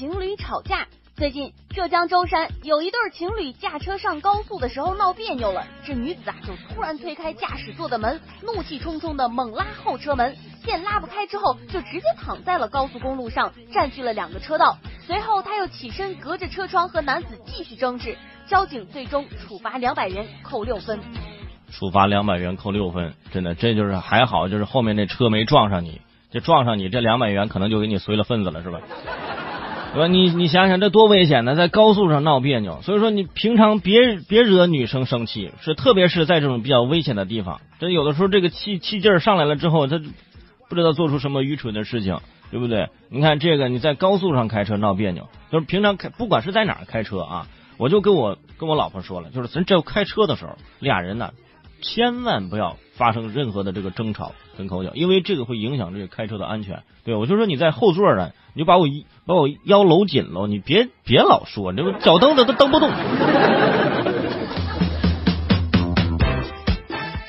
情侣吵架。最近，浙江舟山有一对情侣驾车上高速的时候闹别扭了，这女子啊就突然推开驾驶座的门，怒气冲冲的猛拉后车门，见拉不开之后，就直接躺在了高速公路上，占据了两个车道。随后，他又起身隔着车窗和男子继续争执，交警最终处罚两百元，扣六分。处罚两百元，扣六分，真的，这就是还好，就是后面那车没撞上你，这撞上你，这两百元可能就给你随了份子了，是吧？吧？你你想想这多危险呢，在高速上闹别扭。所以说你平常别别惹女生生气，是特别是在这种比较危险的地方。这有的时候这个气气劲上来了之后，他不知道做出什么愚蠢的事情，对不对？你看这个你在高速上开车闹别扭，就是平常开不管是在哪开车啊，我就跟我跟我老婆说了，就是咱这开车的时候，俩人呢千万不要发生任何的这个争吵跟口角，因为这个会影响这个开车的安全。对我就说你在后座呢。你就把我一把我腰搂紧了，你别别老说，你这不脚蹬子都蹬不动。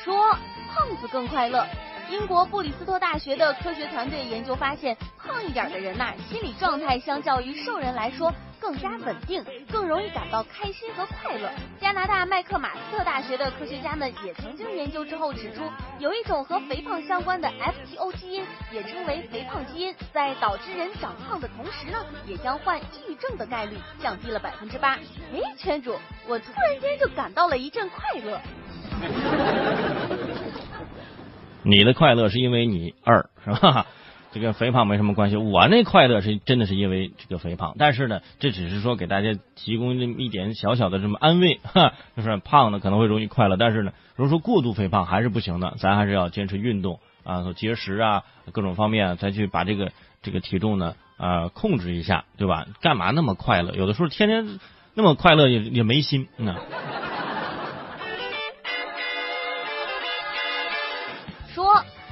说胖子更快乐。英国布里斯托大学的科学团队研究发现，胖一点的人呐，心理状态相较于瘦人来说更加稳定，更容易感到开心和快乐。加拿大麦克马斯特大学的科学家们也曾经研究之后指出，有一种和肥胖相关的 FTO 基因，也称为肥胖基因，在导致人长胖的同时呢，也将患抑郁症的概率降低了百分之八。哎，圈主，我突然间就感到了一阵快乐。你的快乐是因为你二 是吧？这个肥胖没什么关系。我那快乐是真的是因为这个肥胖，但是呢，这只是说给大家提供这么一点小小的这么安慰，哈，就是胖的可能会容易快乐，但是呢，如果说过度肥胖还是不行的，咱还是要坚持运动啊，节食啊，各种方面再去把这个这个体重呢啊控制一下，对吧？干嘛那么快乐？有的时候天天那么快乐也也没心啊。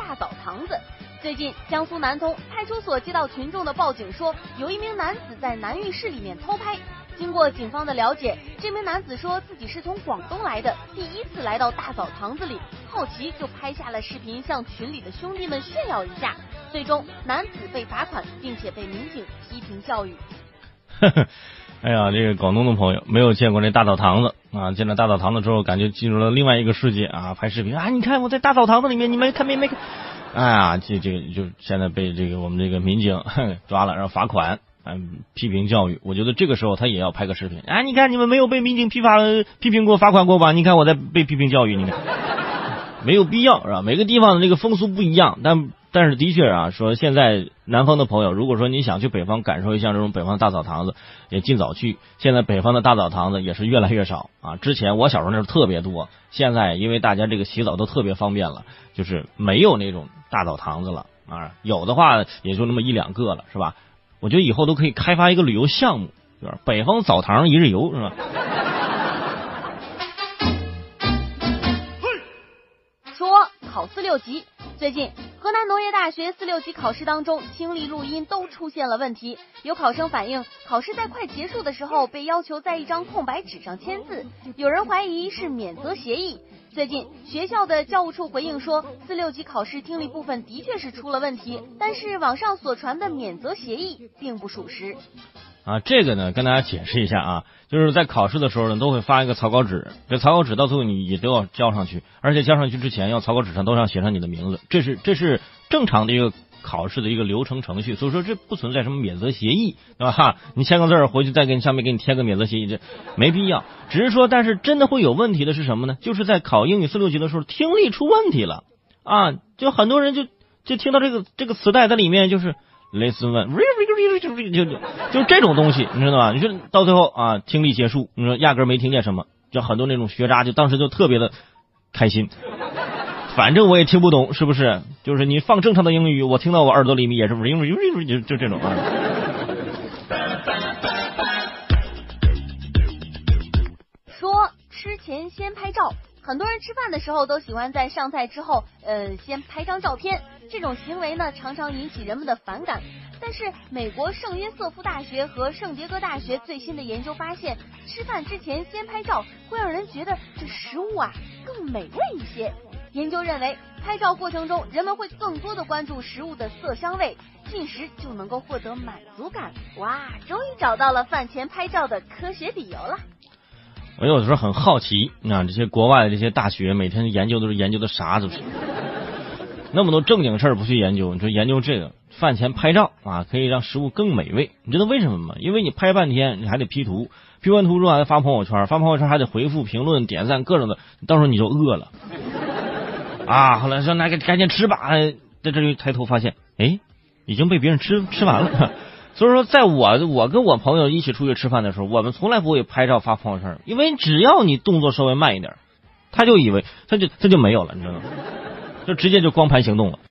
大澡堂子最近，江苏南通派出所接到群众的报警，说有一名男子在男浴室里面偷拍。经过警方的了解，这名男子说自己是从广东来的，第一次来到大澡堂子里，好奇就拍下了视频，向群里的兄弟们炫耀一下。最终，男子被罚款，并且被民警批评教育。哎呀，这个广东的朋友没有见过那大澡堂子啊！进了大澡堂子之后，感觉进入了另外一个世界啊！拍视频啊，你看我在大澡堂子里面，你们看没没看？哎 呀，这这个就现在被这个我们这个民警抓了，然后罚款，嗯，批评教育。我觉得这个时候他也要拍个视频。哎，你看你们没有被民警批罚批评过、罚款过吧？你看我在被批评教育，你看没有必要是吧？每个地方的这个风俗不一样，但但是的确啊，说现在南方的朋友，如果说你想去北方感受一下这种北方大澡堂子，也尽早去。现在北方的大澡堂子也是越来越少啊。之前我小时候那时候特别多，现在因为大家这个洗澡都特别方便了，就是没有那种。大澡堂子了啊，有的话也就那么一两个了，是吧？我觉得以后都可以开发一个旅游项目，就是北方澡堂一日游，是吧？说考四六级，最近河南农业大学四六级考试当中，听力、录音都出现了问题。有考生反映，考试在快结束的时候被要求在一张空白纸上签字，有人怀疑是免责协议。最近学校的教务处回应说，四六级考试听力部分的确是出了问题，但是网上所传的免责协议并不属实。啊，这个呢，跟大家解释一下啊，就是在考试的时候呢，都会发一个草稿纸，这草稿纸到最后你也都要交上去，而且交上去之前要草稿纸上都要写上你的名字，这是这是正常的一个。考试的一个流程程序，所以说这不存在什么免责协议，对吧？哈，你签个字回去再给你上面给你贴个免责协议，这没必要。只是说，但是真的会有问题的是什么呢？就是在考英语四六级的时候，听力出问题了啊！就很多人就就听到这个这个磁带在里面就是 listen one，就就就这种东西，你知道吧？你说到最后啊，听力结束，你说压根没听见什么，就很多那种学渣就当时就特别的开心。反正我也听不懂，是不是？就是你放正常的英语，我听到我耳朵里面也是 ring ring ring，就就这种啊。说吃前先拍照，很多人吃饭的时候都喜欢在上菜之后，呃，先拍张照片。这种行为呢，常常引起人们的反感。但是，美国圣约瑟夫大学和圣迭戈大学最新的研究发现，吃饭之前先拍照，会让人觉得这食物啊更美味一些。研究认为，拍照过程中人们会更多的关注食物的色香味，进食就能够获得满足感。哇，终于找到了饭前拍照的科学理由了。我有的时候很好奇，啊，这些国外的这些大学每天研究都是研究的啥？都是 那么多正经事儿不去研究，你说研究这个饭前拍照啊，可以让食物更美味。你知道为什么吗？因为你拍半天，你还得 P 图，P 完图之后还得发朋友圈，发朋友圈还得回复、评论、点赞各种的，到时候你就饿了啊。后来说那个赶紧吃吧，在这里抬头发现，哎，已经被别人吃吃完了。所以说，在我我跟我朋友一起出去吃饭的时候，我们从来不会拍照发朋友圈，因为只要你动作稍微慢一点，他就以为他就他就没有了，你知道吗？就直接就光盘行动了。